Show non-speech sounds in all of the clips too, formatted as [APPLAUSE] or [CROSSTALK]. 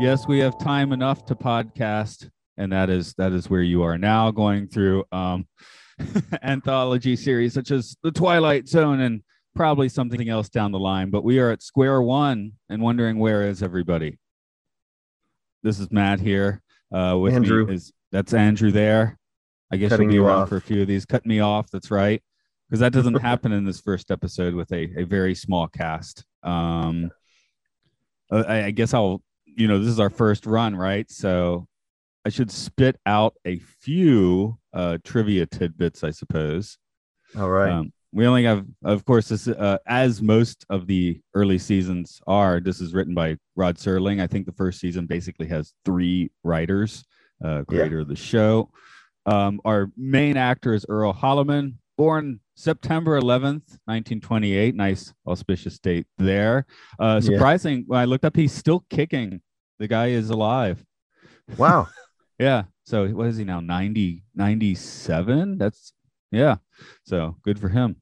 Yes, we have time enough to podcast, and that is that is where you are now going through um [LAUGHS] anthology series such as The Twilight Zone and probably something else down the line. But we are at square one and wondering where is everybody. This is Matt here. Uh, with Andrew. me is that's Andrew there. I guess Cutting you'll be around off. for a few of these. Cut me off. That's right, because that doesn't [LAUGHS] happen in this first episode with a a very small cast. Um, uh, I, I guess I'll you know this is our first run, right? So I should spit out a few uh, trivia tidbits, I suppose. All right. Um, we only have, of course, this uh, as most of the early seasons are. This is written by Rod Serling. I think the first season basically has three writers, uh, creator of the show. Um, our main actor is Earl Holliman, born September 11th, 1928. Nice auspicious date there. Uh, Yeah. surprising, when I looked up, he's still kicking. The guy is alive. wow. [LAUGHS] Yeah. So what is he now? 90, 97? That's yeah. So good for him.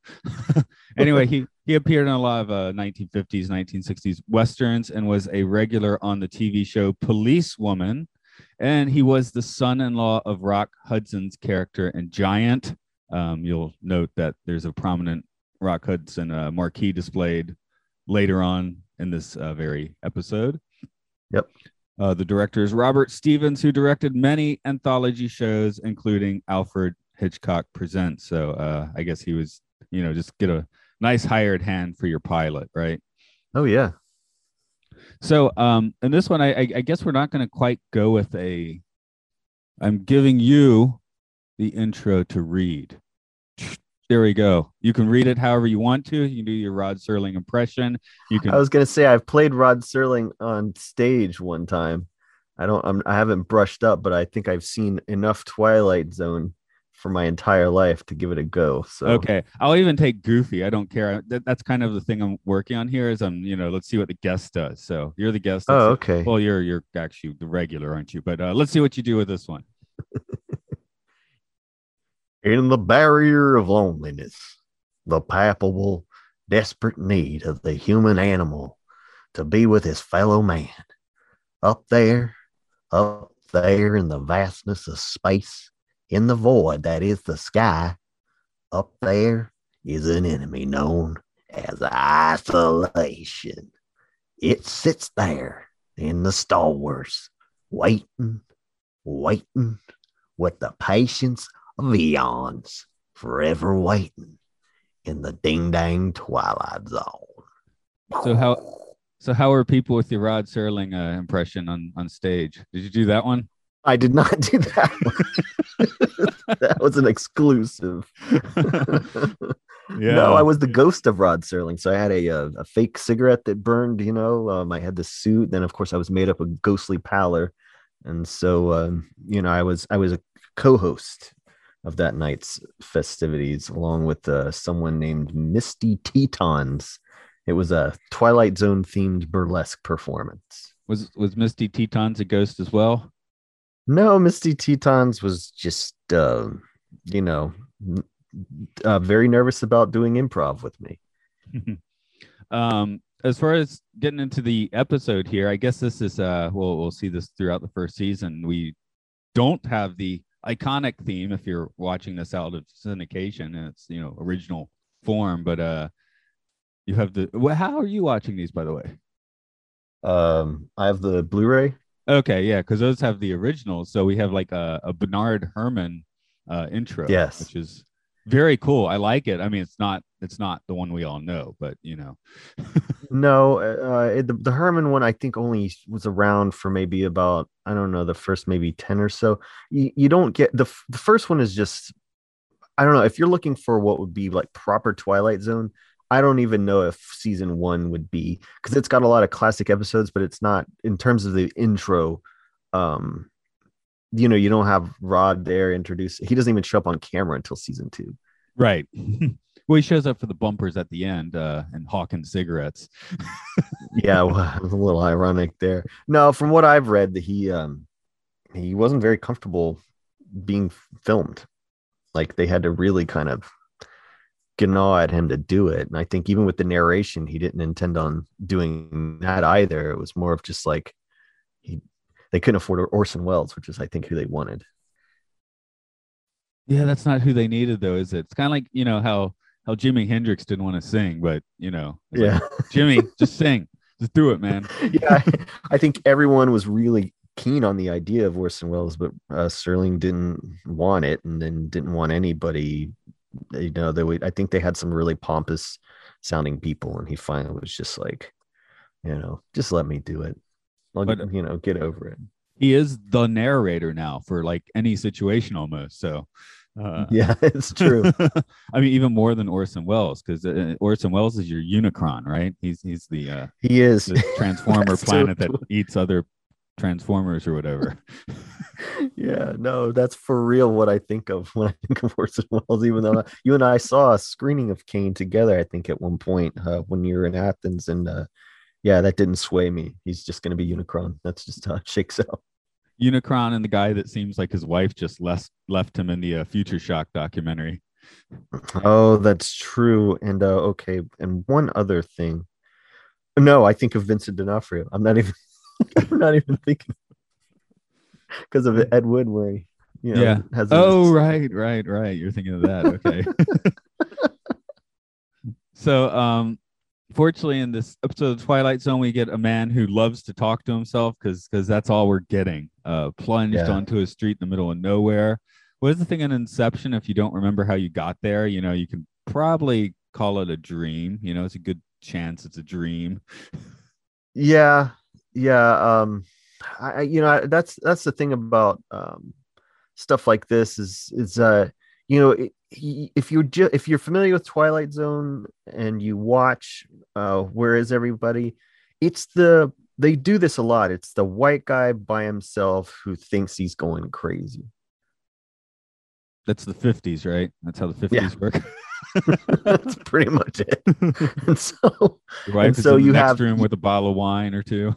[LAUGHS] anyway, he he appeared in a lot of uh, 1950s, 1960s westerns and was a regular on the TV show Police Woman. And he was the son-in-law of Rock Hudson's character in Giant. Um, you'll note that there's a prominent Rock Hudson uh, marquee displayed later on in this uh, very episode. Yep. Uh, the director is Robert Stevens, who directed many anthology shows, including Alfred Hitchcock Presents. So uh, I guess he was, you know, just get a nice hired hand for your pilot, right? Oh yeah. So um, in this one, I, I, I guess we're not going to quite go with a. I'm giving you the intro to read. There we go. You can read it however you want to. You can do your Rod Serling impression. You can. I was gonna say I've played Rod Serling on stage one time. I don't. I'm, I haven't brushed up, but I think I've seen enough Twilight Zone for my entire life to give it a go. So Okay, I'll even take Goofy. I don't care. That, that's kind of the thing I'm working on here. Is I'm, you know, let's see what the guest does. So you're the guest. Oh, okay. Well, you're you're actually the regular, aren't you? But uh, let's see what you do with this one. [LAUGHS] In the barrier of loneliness, the palpable, desperate need of the human animal to be with his fellow man. Up there, up there in the vastness of space, in the void that is the sky, up there is an enemy known as isolation. It sits there in the stalwarts, waiting, waiting with the patience of eons, forever waiting in the ding dang twilight zone. So how so how are people with your Rod Serling uh, impression on on stage? Did you do that one? I did not do that. one. [LAUGHS] that was an exclusive. yeah. No, I was the ghost of Rod Serling. So I had a, uh a fake cigarette that burned. You know, um, I had the suit. Then, of course, I was made up of ghostly pallor, and so um, you know, I was I was a co-host of that night's festivities, along with uh, someone named Misty Tetons. It was a Twilight Zone themed burlesque performance. was was Misty Tetons a ghost as well? No, Misty Tetons was just, uh, you know, uh, very nervous about doing improv with me. [LAUGHS] um as far as getting into the episode here i guess this is uh we'll, we'll see this throughout the first season we don't have the iconic theme if you're watching this out of syndication and it's you know original form but uh you have the well, how are you watching these by the way Um, I have the Blu-ray. okay yeah because those have the originals so we have like a, a bernard herrmann uh intro Yes. which is very cool i like it i mean it's not it's not the one we all know but you know [LAUGHS] No, uh, it, the, the Herrmann one I think only was around for maybe about I don't know the first maybe ten or so. You, you don't get the the first one is just I don't know if you're looking for what would be like proper Twilight Zone. I don't even know if season one would be because it's got a lot of classic episodes, but it's not in terms of the intro. Um, you know, you don't have Rod there introduce. He doesn't even show up on camera until season two. Right. [LAUGHS] well, he shows up for the bumpers at the end uh, and hawking cigarettes. [LAUGHS] yeah, well, [LAUGHS] a little ironic there. No, from what I've read, that he um he wasn't very comfortable being filmed. Like they had to really kind of gnaw at him to do it. And I think even with the narration, he didn't intend on doing that either. It was more of just like they couldn't afford Orson Welles, which is I think who they wanted. Yeah, that's not who they needed though, is it? It's kind of like, you know, how how Jimi Hendrix didn't want to sing, but you know, yeah, like, [LAUGHS] Jimmy, just sing. Just do it, man. [LAUGHS] yeah, I, think everyone was really keen on the idea of Orson Welles, but uh, Serling didn't want it, and then didn't want anybody. You know, they would, I think they had some really pompous sounding people, and he finally was just like, you know, just let me do it. I'll, but, you know, get over it. He is the narrator now for like any situation almost. So, uh, [LAUGHS] yeah, it's true. [LAUGHS] I mean, even more than Orson Welles, because uh, Orson Welles is your Unicron, right? He's he's the uh, he is the transformer [LAUGHS] planet that eats other Transformers or whatever. yeah, no, that's for real what I think of when I think of Orson Welles. Even though you and I saw a screening of Kane together, I think at one point uh, when you were in Athens, and uh, yeah, that didn't sway me. He's just going to be Unicron. That's just how it shakes [LAUGHS] out. Unicron and the guy that seems like his wife just left left him in the uh, Future Shock documentary. Oh, that's true. And uh, okay, and one other thing. No, I think of Vincent D'Onofrio. I'm not even [LAUGHS] I'm not even thinking because of Ed Wood, where he, you know, yeah. Has oh, right, right, right. You're thinking of that. Okay. [LAUGHS] so, um, fortunately, in this episode of Twilight Zone, we get a man who loves to talk to himself because because that's all we're getting. Uh, plunged yeah. onto a street in the middle of nowhere. What is the thing in Inception? If you don't remember how you got there, you know, you can probably call it a dream. You know, it's a good chance it's a dream. Yeah, yeah um i you know that's that's the thing about um stuff like this is is uh you know if you're ju- if you're familiar with twilight zone and you watch uh where is everybody? It's the they do this a lot. It's the white guy by himself who thinks he's going crazy. That's the 50s right? That's how the 50s yeah. work. [LAUGHS] That's pretty much it. [LAUGHS] And so and so you have room with a bottle of wine or two.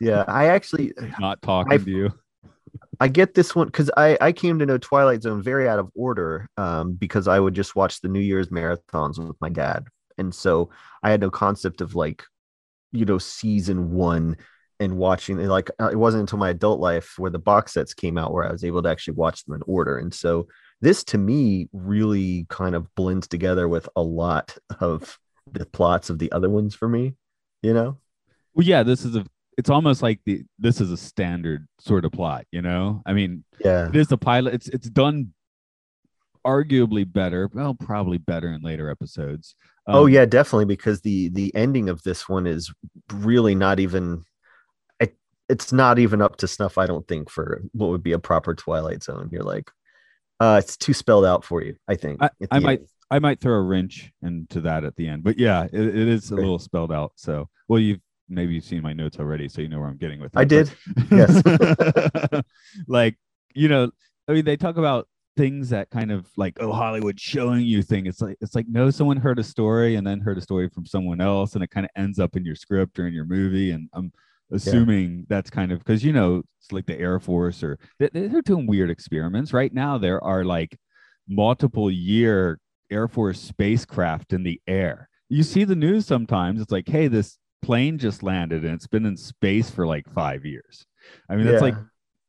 Yeah, I actually not talking I, to you. I get this one because I I came to know Twilight Zone very out of order um, because I would just watch the New Year's marathons with my dad, and so I had no concept of like, you know, season one and watching like uh, it wasn't until my adult life where the box sets came out where I was able to actually watch them in order, and so this to me really kind of blends together with a lot of the plots of the other ones for me, you know. Well, yeah, this is a it's almost like the this is a standard sort of plot, you know. I mean, yeah, it is a pilot. It's it's done arguably better. Well, probably better in later episodes. Oh, um, oh yeah, definitely because the the ending of this one is really not even. It, it's not even up to snuff. I don't think for what would be a proper Twilight Zone. You're like, uh, it's too spelled out for you. I think I, I might. I might throw a wrench into that at the end, but yeah, it, it is a little spelled out. So, well, you've maybe you've seen my notes already, so you know where I'm getting with it. I did. yes. [LAUGHS] like, you know, I mean, they talk about things that kind of like, oh, Hollywood showing you thing. It's like it's like no, someone heard a story and then heard a story from someone else, and it kind of ends up in your script or in your movie. And I'm assuming yeah. that's kind of because you know it's like the Air Force or they're doing weird experiments right now. There are like multiple year Air Force spacecraft in the air. You see the news sometimes. It's like, hey, this plane just landed and it's been in space for like five years. I mean, that's yeah. like,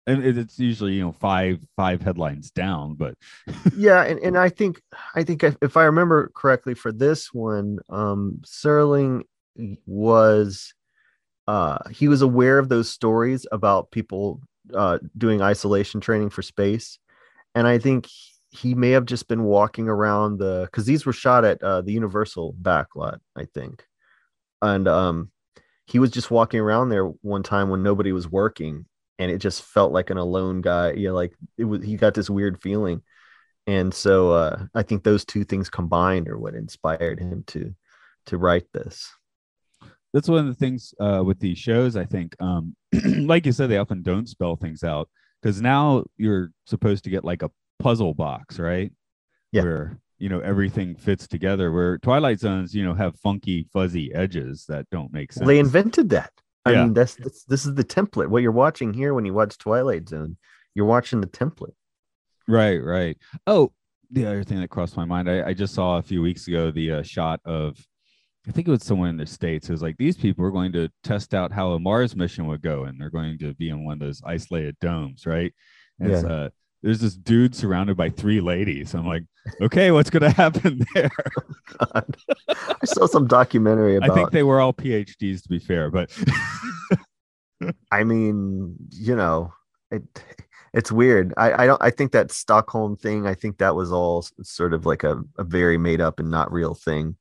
and it's usually you know five five headlines down, but [LAUGHS] yeah, and, and I think I think if I remember correctly for this one, um, Serling was uh he was aware of those stories about people uh doing isolation training for space, and I think he may have just been walking around the because these were shot at uh, the Universal backlot, I think and um he was just walking around there one time when nobody was working and it just felt like an alone guy you know like it was he got this weird feeling and so uh i think those two things combined are what inspired him to to write this. That's one of the things uh, with these shows. I think, um, [CLEARS THROAT] like you said, they often don't spell things out because now you're supposed to get like a puzzle box, right? Yeah. Where you know everything fits together. Where Twilight Zones, you know, have funky, fuzzy edges that don't make sense. They invented that. I Yeah. mean, that's, that's this is the template. What you're watching here when you watch Twilight Zone, you're watching the template. Right, right. Oh, the other thing that crossed my mind, I, I just saw a few weeks ago the uh, shot of, I think it was someone in the States. It was like, these people are going to test out how a Mars mission would go, and they're going to be in one of those isolated domes, right? And it's, uh, there's this dude surrounded by three ladies. I'm like, okay, what's going to happen [LAUGHS] there? God. I saw some documentary about. I think they were all PhDs, to be fair, but [LAUGHS] I mean, you know, it it's weird. I, I don't I think that Stockholm thing, I think that was all sort of like a, a very made up and not real thing.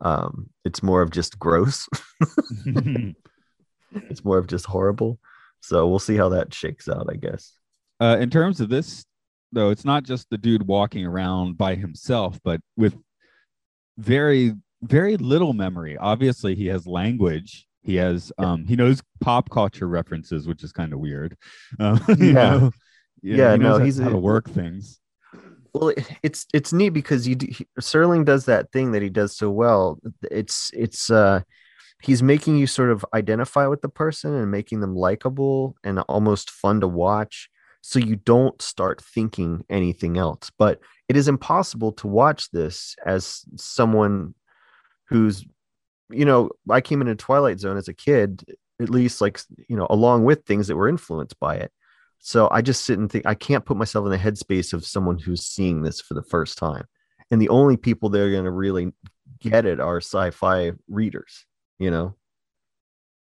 Um, it's more of just gross. [LAUGHS] it's more of just horrible. So we'll see how that shakes out, I guess. Uh, in terms of this, though, it's not just the dude walking around by himself, but with very, very little memory. Obviously, he has language. He has, um, he knows pop culture references, which is kind of weird. Uh, [LAUGHS] you Yeah. know? You know, Yeah, he knows no, how- he's how to work things. Well, it's it's neat because you do, he, Serling does that thing that he does so well. It's it's uh he's making you sort of identify with the person and making them likable and almost fun to watch so you don't start thinking anything else. But it is impossible to watch this as someone who's you know, I came into Twilight Zone as a kid, at least like you know, along with things that were influenced by it. So I just sit and think I can't put myself in the headspace of someone who's seeing this for the first time. And the only people that are going to really get it are sci-fi readers, you know.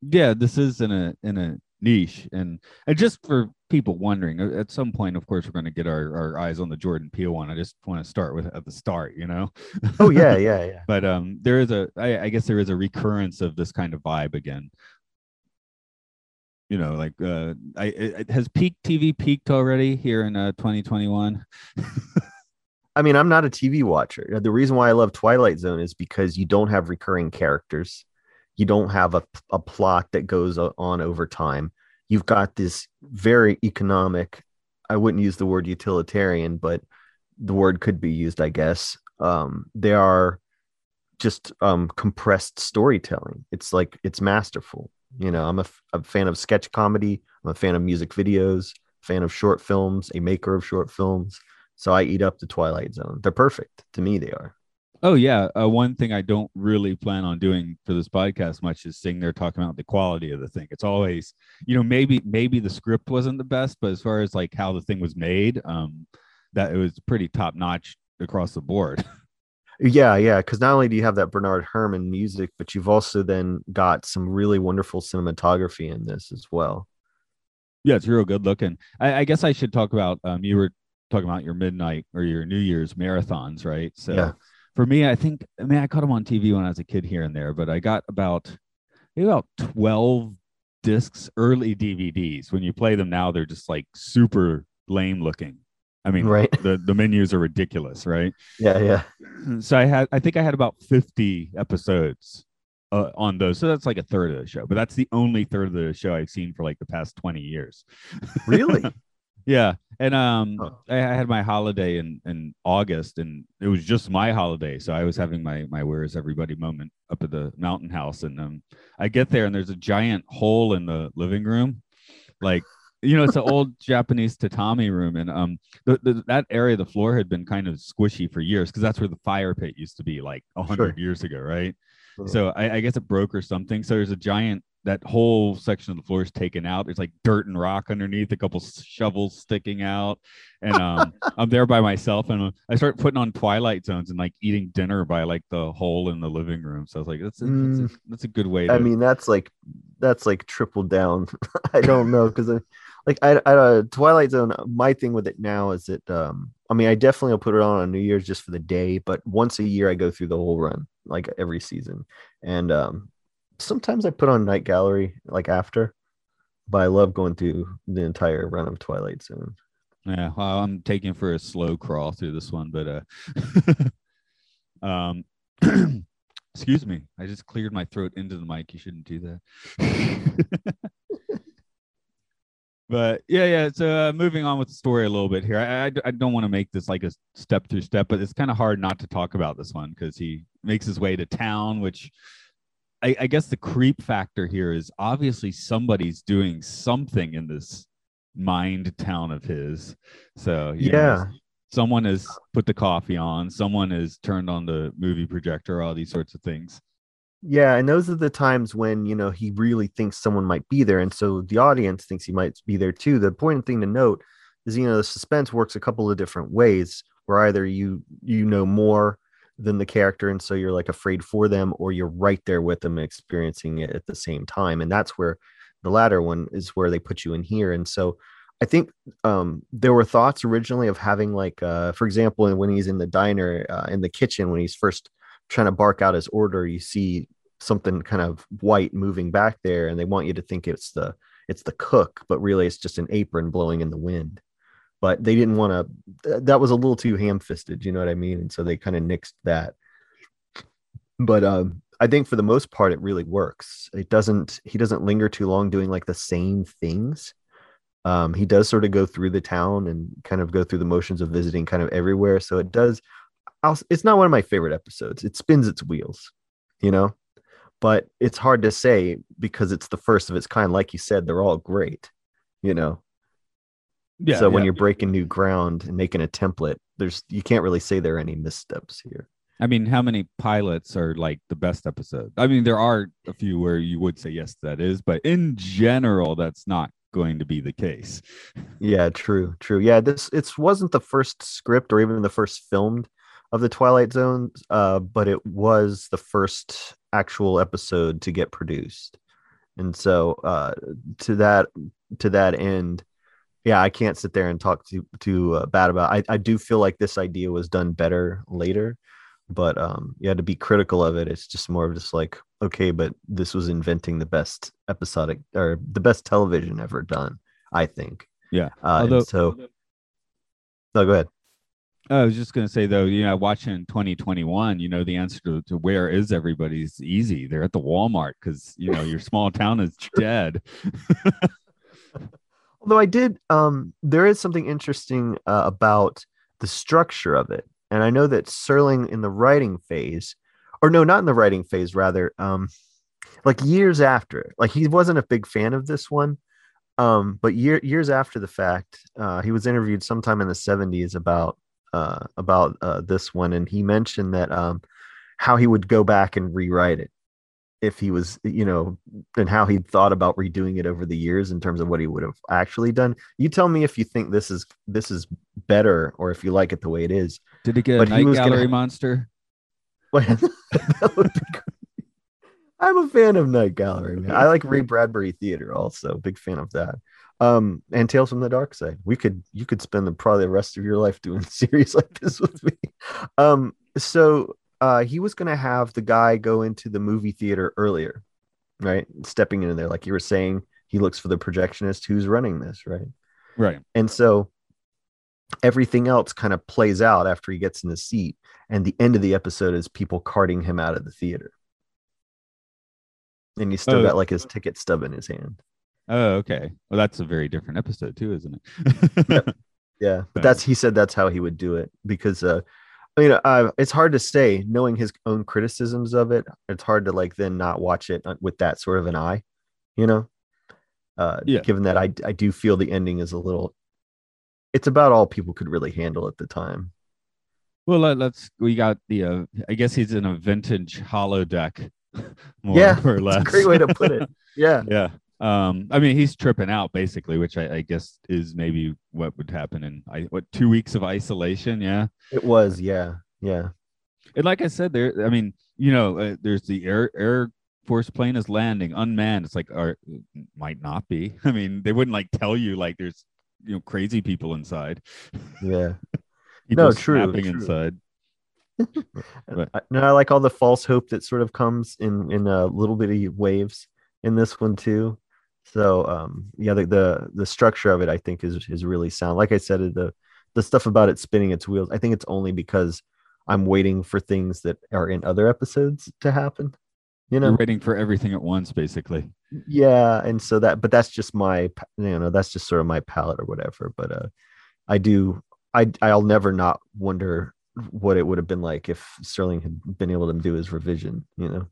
Yeah, this is in a in a niche, and and just for people wondering, uh, at some point, of course, we're going to get our, our eyes on the Jordan Peele one. I just want to start with at the start, you know. Oh yeah, [LAUGHS] yeah, yeah. but um there is a I, I guess there is a recurrence of this kind of vibe again you know like uh i it, has peak tv peaked already here in uh 2021 I mean, I'm not a TV watcher. The reason why I love Twilight Zone is because you don't have recurring characters. You don't have a, a plot that goes on over time. You've got this very economic, I wouldn't use the word utilitarian, but the word could be used, I guess. Um, they are just um, compressed storytelling. It's like it's masterful. You know, I'm a, f- a fan of sketch comedy. I'm a fan of music videos, fan of short films, a maker of short films. So I eat up the Twilight Zone. They're perfect to me. They are. Oh yeah uh, one thing i don't really plan on doing for this podcast much is sitting there talking about the quality of the thing it's always you know maybe maybe the script wasn't the best but as far as like how the thing was made um that it was pretty top notch across the board [LAUGHS] Yeah, yeah. Because not only do you have that Bernard Herrmann music, but you've also then got some really wonderful cinematography in this as well. Yeah, it's real good looking. I, I guess I should talk about um you were talking about your midnight or your New Year's marathons, right? So Yeah. For me, I think I mean I caught them on TV when I was a kid here and there, but I got about maybe about 12 discs, early DVDs. When you play them now, they're just like super lame looking. I mean, Right. the, the menus are ridiculous, right? Yeah, yeah. [CLEARS THROAT] So I had I think I had about 50 episodes uh, on those. So that's like a third of the show, but that's the only third of the show I've seen for like the past 20 years. Really? [LAUGHS] Yeah, and um, Huh. I, I had my holiday in in August, and it was just my holiday, so I was having my my where is everybody moment up at the mountain house, and um, I get there and there's a giant hole in the living room, like you know it's an [LAUGHS] old Japanese tatami room, and um, the, the that area of the floor had been kind of squishy for years because that's where the fire pit used to be like a hundred Sure. years ago, right? Mhm. So I, I guess it broke or something. So there's a giant that whole section of the floor is taken out. There's like dirt and rock underneath, a couple shovels sticking out, and um, [LAUGHS] I'm there by myself, and uh, I start putting on Twilight Zones and like eating dinner by like the hole in the living room. So I was like, that's a, that's, a, that's a good way. To, I mean, that's like that's like triple down. [LAUGHS] I don't know because like I, I uh, Twilight Zone. My thing with it now is that um, I mean, I definitely will put it on on New Year's just for the day, but once a year I go through the whole run, like every season, and um, sometimes I put on Night Gallery like after, but I love going through the entire run of Twilight Zone. yeah, well, I'm taking for a slow crawl through this one, but uh, [LAUGHS] um, [CLEARS THROAT] Excuse me. I just cleared my throat into the mic. You shouldn't do that. [LAUGHS] but yeah, yeah. So uh, moving on with the story a little bit here. I, I, I don't want to make this like a step through step, but it's kind of hard not to talk about this one because he makes his way to town, which I, I guess the creep factor here is obviously somebody's doing something in this mind town of his. So you know, Yeah. someone has put the coffee on, someone has turned on the movie projector, all these sorts of things. Yeah, and those are the times when you know he really thinks someone might be there, and so the audience thinks he might be there too. The important thing to note is you know the suspense works a couple of different ways, where either you you know more than the character, and so you're like afraid for them, or you're right there with them experiencing it at the same time, and that's where the latter one is where they put you in here, and so. I think um, there were thoughts originally of having like, uh, for example, when he's in the diner uh, in the kitchen when he's first trying to bark out his order, you see something kind of white moving back there, and they want you to think it's the it's the cook, but really it's just an apron blowing in the wind. But they didn't want to. That was a little too ham-fisted, you know what I mean? And so they kind of nixed that. But um, I think for the most part, it really works. It doesn't. He doesn't linger too long doing like the same things. Um, he does sort of go through the town and kind of go through the motions of visiting kind of everywhere. So it does. I'll, it's not one of my favorite episodes. It spins its wheels, you know but it's hard to say because it's the first of its kind. Like you said, they're all great, you know. Yeah. so when you're breaking new ground and making a template, there's you can't really say there are any missteps here. I mean, how many pilots are like the best episode? I mean, there are a few where you would say yes, that is, but in general, that's not going to be the case. [LAUGHS] Yeah, true, true. Yeah, this it wasn't the first script or even the first filmed of the Twilight Zone, uh, but it was the first actual episode to get produced. And so uh, to that to that end, yeah, I can't sit there and talk too too uh, bad about. I I do feel like this idea was done better later, but um, yeah, to be critical of it, it's just more of just like okay, but this was inventing the best episodic or the best television ever done. I think. Yeah. Uh, Although- so no, go ahead. I was just going to say though, you know, watching 2021, you know, the answer to, to where is everybody's easy. They're at the Walmart because you know your small town is dead. [LAUGHS] Although I did, um, there is something interesting uh, about the structure of it, and I know that Serling in the writing phase, or no, not in the writing phase, rather, um, like years after, like he wasn't a big fan of this one, um, but year, years after the fact, uh, he was interviewed sometime in the '70s about uh, about uh, this one, and he mentioned that um, how he would go back and rewrite it if he was, you know, and how he thought about redoing it over the years in terms of what he would have actually done. You tell me if you think this is this is better or if you like it the way it is. Did it get But a night was gonna- gallery monster? [LAUGHS] [LAUGHS] That would be great. I'm a fan of Night Gallery, man. I like Ray Bradbury Theater also, big fan of that. Um, and Tales from the Dark Side. We could you could spend the probably the rest of your life doing [LAUGHS] series like this with me. Um, so uh he was gonna have the guy go into the movie theater earlier, right? Stepping into there, like you were saying, he looks for the projectionist who's running this, right? Right. And so everything else kind of plays out after he gets in the seat. And the end of the episode is people carting him out of the theater. And he's still Oh. got like his ticket stub in his hand. Oh, okay. Well, that's a very different episode too, isn't it? [LAUGHS] Yeah. But that's, he said that's how he would do it because, uh, I mean, uh, it's hard to say knowing his own criticisms of it. It's hard to like then not watch it uh, with that sort of an eye, you know? Uh, Yeah. Given that I, I do feel the ending is a little, it's about all people could really handle at the time. well, let, us We got the. Uh, I guess he's in a vintage holodeck. [LAUGHS] More Yeah, or less. A great way to put it. [LAUGHS] Yeah. yeah. Um. I mean, he's tripping out basically, which I, I guess is maybe what would happen in I what two weeks of isolation. Yeah. It was, yeah, yeah, And like I said, there. I mean, you know, uh, there's the air air force plane is landing unmanned. It's like, or might not be. [LAUGHS] I mean, they wouldn't like tell you like there's you know crazy people inside. yeah. [LAUGHS] People No, true, true. inside. [LAUGHS] But- I, no, I like all the false hope that sort of comes in in a little bitty waves in this one too. So, um, yeah, the, the the structure of it, I think, is is really sound. Like I said, the the stuff about it spinning its wheels, I think it's only because I'm waiting for things that are in other episodes to happen. You know, You're waiting for everything at once, basically. yeah, and so that, but that's just my, you know, that's just sort of my palette or whatever. But uh, I do, I I'll never not wonder what it would have been like if Serling had been able to do his revision. You know,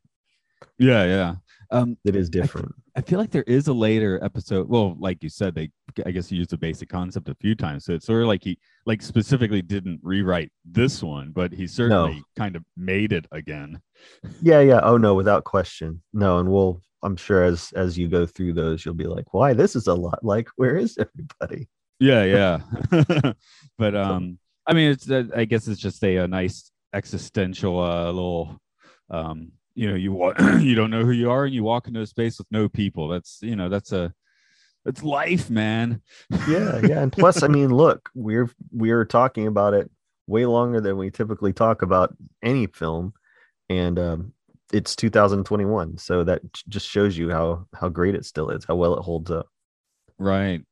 Yeah, yeah. Um, it is different. I feel like there is a later episode. Well, like you said, they I guess he used the basic concept a few times. So it's sort of like he like specifically didn't rewrite this one, but he certainly kind of made it again. Yeah, yeah. Oh no, without question. No, and we'll I'm sure as as you go through those, you'll be like, why this is a lot like where is everybody? Yeah, yeah. [LAUGHS] [LAUGHS] but um, I mean, it's uh, I guess it's just a, a nice existential uh, little um, you know, you wa- [CLEARS THROAT] you don't know who you are, and you walk into a space with no people. That's you know, that's a that's life, man. Yeah, yeah. And plus, I mean, look, we're we're talking about it way longer than we typically talk about any film, and um, it's 2021, so that just shows you how how great it still is, how well it holds up. Right.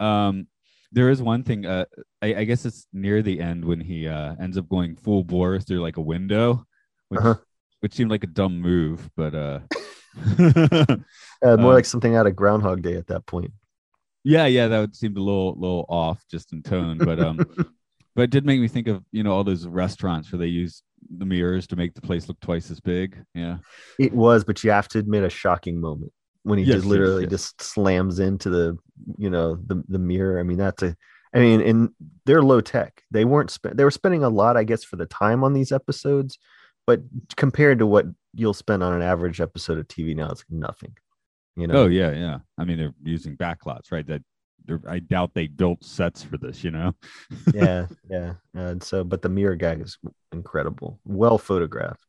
Um, there is one thing. Uh, I, I guess it's near the end when he uh ends up going full bore through like a window, which Uh-huh. Which seemed like a dumb move, but uh. [LAUGHS] Uh, more Um, like something out of Groundhog Day at that point. yeah, yeah, that would seem a little little off just in tone, but um, [LAUGHS] but it did make me think of you know all those restaurants where they use the mirrors to make the place look twice as big. Yeah. It was, but you have to admit a shocking moment when he Yes, just yes, literally yes. just slams into the, you know, the the mirror. I mean, that's a, I mean, and they're low tech. They weren't spent. They were spending a lot, I guess, for the time on these episodes, but compared to what you'll spend on an average episode of TV now, it's nothing. You know. Oh yeah, yeah. I mean, they're using backlots, right? That I doubt they built sets for this. You know. yeah, [LAUGHS] yeah. And so, but the mirror gag is incredible, well photographed.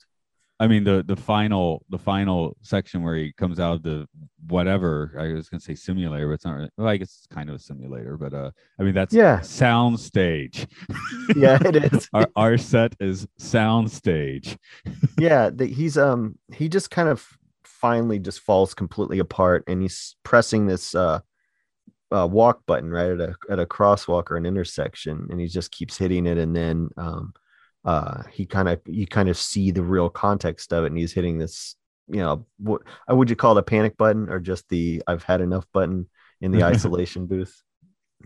I mean the the final the final section where he comes out of the whatever I was gonna say simulator, but it's not. Really, well, I guess it's kind of a simulator, but uh, I mean that's Yeah. sound stage. [LAUGHS] Yeah, it is. our our set is sound stage. [LAUGHS] yeah the, he's um he just kind of finally just falls completely apart and he's pressing this uh uh, walk button right at a at a crosswalk or an intersection, and he just keeps hitting it, and then um, uh, he kind of you kind of see the real context of it, and he's hitting this, you know, what uh, would you call it a panic button or just the I've had enough button in the [LAUGHS] isolation booth?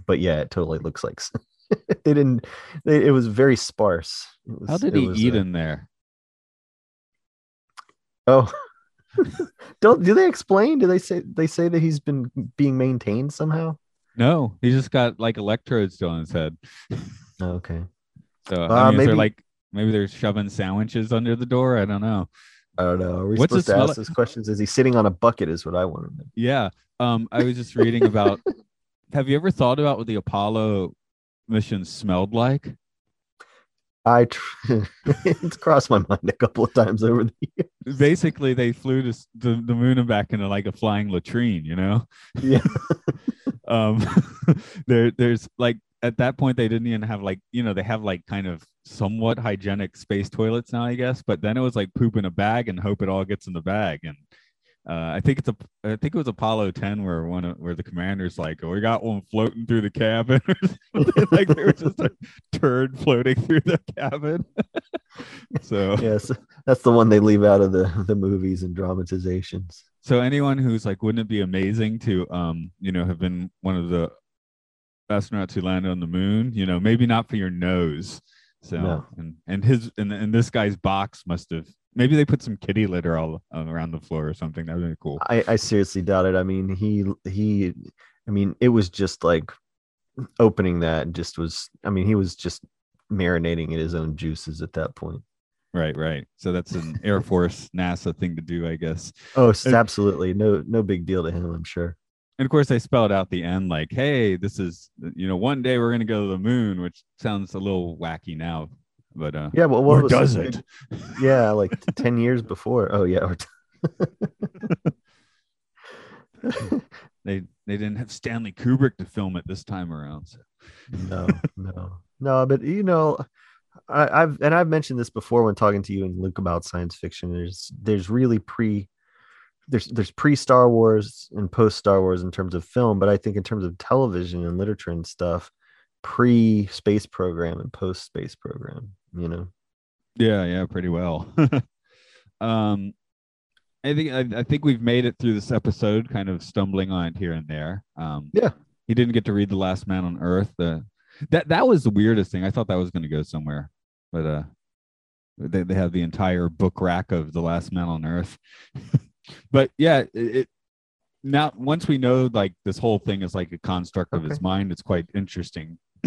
But yeah, it totally looks like [LAUGHS] they didn't. They, it was very sparse. Was, How did he was, eat uh, in there? Oh, [LAUGHS] don't do they explain? Do they say they say that he's been being maintained somehow? No, he just got like electrodes on his head. Okay, So Uh, I mean, is there maybe- like maybe they're shoving sandwiches under the door? I don't know. I don't know. Are we What's supposed to ask like? those questions? Is he sitting on a bucket? Is what I want to know. Yeah. Um, I was just reading about. [LAUGHS] have you ever thought about what the Apollo mission smelled like? I tr- [LAUGHS] it's crossed my mind a couple of times over the years. Basically, they flew to the, the moon and back into like a flying latrine. You know. Yeah. [LAUGHS] um, there there's like at that point they didn't even have like you know they have like kind of somewhat hygienic space toilets now I guess, but then it was like poop in a bag and hope it all gets in the bag and. Uh, I think it's a. I think it was Apollo 10 where one of, where the commander's like, "Oh, we got one floating through the cabin," [LAUGHS] like there was just a turd floating through the cabin. [LAUGHS] so, Yes, that's the one they leave out of the the movies and dramatizations. so anyone who's like, wouldn't it be amazing to, um, you know, have been one of the astronauts who landed on the moon? You know, maybe not for your nose. So, No. and and his and, and this guy's box must have maybe they put some kitty litter all uh, around the floor or something. That would be cool. I, I seriously doubt it. I mean, he he, I mean, it was just like opening that just was. I mean, he was just marinating in his own juices at that point. Right, right. So that's an Air Force [LAUGHS] NASA thing to do, I guess. Oh, absolutely, no no big deal to him. I'm sure. And of course, they spelled out the end like, "Hey, this is you know, one day we're gonna go to the moon," which sounds a little wacky now, but uh, Yeah, well, what or was- does it? Yeah, like ten years before. Oh yeah, or [LAUGHS] They they didn't have Stanley Kubrick to film it this time around. So. no, no, no. But you know, I, I've and I've mentioned this before when talking to you and Luke about science fiction. There's there's really pre there's there's pre Star Wars and post Star Wars in terms of film, but I think in terms of television and literature and stuff, pre space program and post space program. You know, Yeah, yeah, pretty well. [LAUGHS] um, I think I, I, think we've made it through this episode, kind of stumbling on it here and there. Um, yeah, he didn't get to read the Last Man on Earth. The that that was the weirdest thing. I thought that was going to go somewhere, but uh, they they have the entire book rack of the Last Man on Earth. [LAUGHS] but yeah, it, it, now once we know like this whole thing is like a construct okay. of his mind, it's quite interesting. [CLEARS THROAT]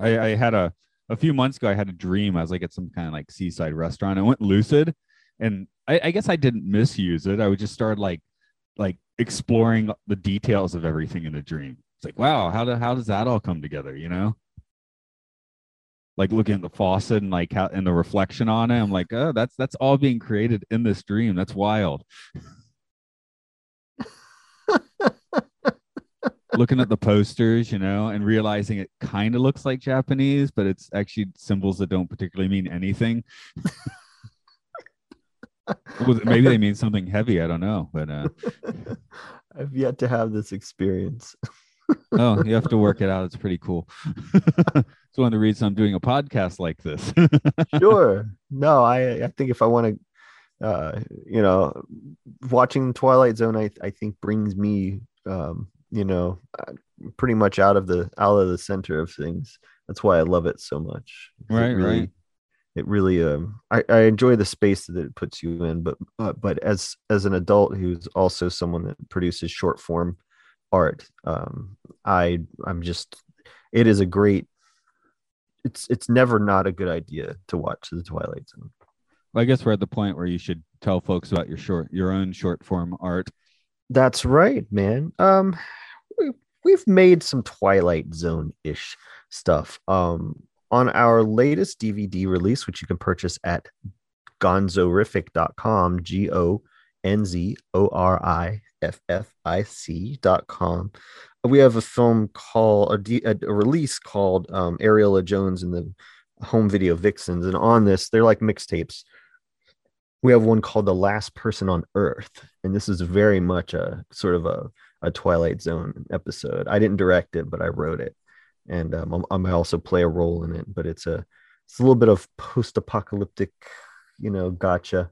I, I had a a few months ago, I had a dream. I was like at some kind of like seaside restaurant. I went lucid, and I, I guess I didn't misuse it. I would just start like like exploring the details of everything in a dream. It's like, wow, how do, how does that all come together? You know, like looking at the faucet and like how and the reflection on it. I'm like, oh, that's that's all being created in this dream. That's wild. [LAUGHS] looking at the posters, you know, and realizing it kind of looks like Japanese, but it's actually symbols that don't particularly mean anything. [LAUGHS] maybe they mean something heavy. I don't know, but uh, [LAUGHS] I've yet to have this experience. oh, you have to work it out. It's pretty cool. It's one of the reasons I'm doing a podcast like this. [LAUGHS] sure. No, I I think if I want to, uh, you know, watching Twilight Zone, I I think brings me um, you know, uh, pretty much out of the out of the center of things. That's why I love it so much. Right, it really, right. It really, um, I, I enjoy the space that it puts you in, but uh, but as as an adult who's also someone that produces short form art, um, I I'm just, it is a great. It's it's never not a good idea to watch the Twilight Zone. Well, I guess we're at the point where you should tell folks about your short your own short form art. That's right, man. Um, we, we've made some Twilight Zone ish stuff. Um, on our latest DVD release, which you can purchase at gonzoriffic.com, G O N Z O R I F F I com. we have a film called a release called um, Ariella Jones and the Home Video Vixens. And on this, they're like mixtapes we have one called the last person on earth and this is very much a sort of a, a twilight zone episode i didn't direct it but i wrote it and um, i might also play a role in it but it's a it's a little bit of post-apocalyptic you know gotcha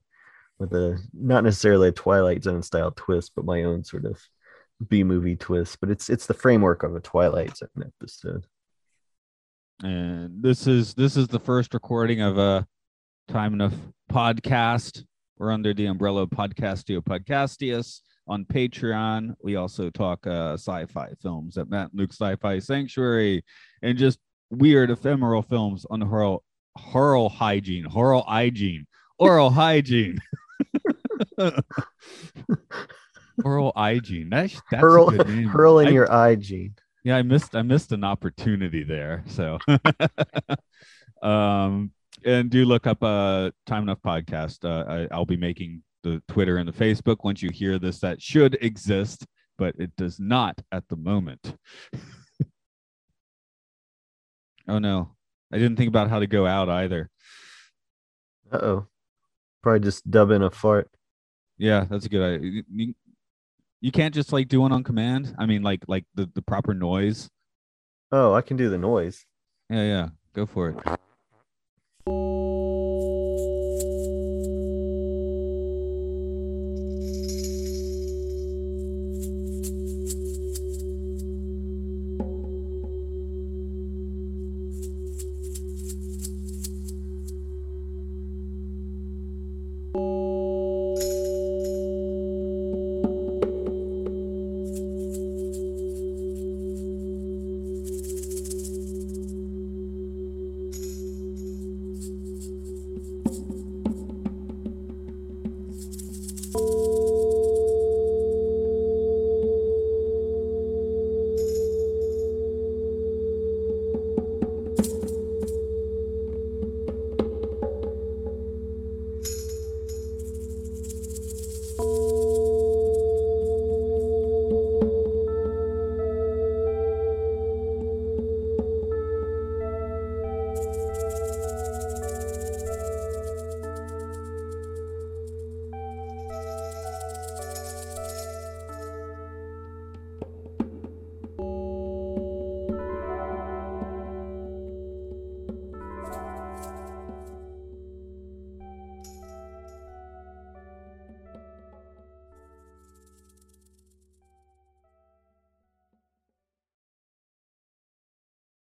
with a not necessarily a twilight zone style twist but my own sort of b movie twist but it's it's the framework of a twilight zone episode and this is this is the first recording of a time enough podcast. We're under the umbrella of Podcastio Podcastius on Patreon. We also talk uh, sci-fi films at Matt Luke Sci-Fi Sanctuary and just weird ephemeral films on oral, oral hygiene, oral hygiene, oral hygiene. [LAUGHS] oral hygiene. That's, that's Hurl, hurl in I, your hygiene. Yeah, I missed I missed an opportunity there. So. [LAUGHS] Um and do look up uh time enough podcast. Uh, I, i'll be making the twitter and the facebook. Once you hear this that should exist but it does not at the moment. [LAUGHS] Oh no. I didn't think about how to go out either. Uh-oh probably just dub in a fart. Yeah that's a good idea you, you can't just like do one on command? I mean like like the, the proper noise? Oh i can do the noise. Yeah yeah go for it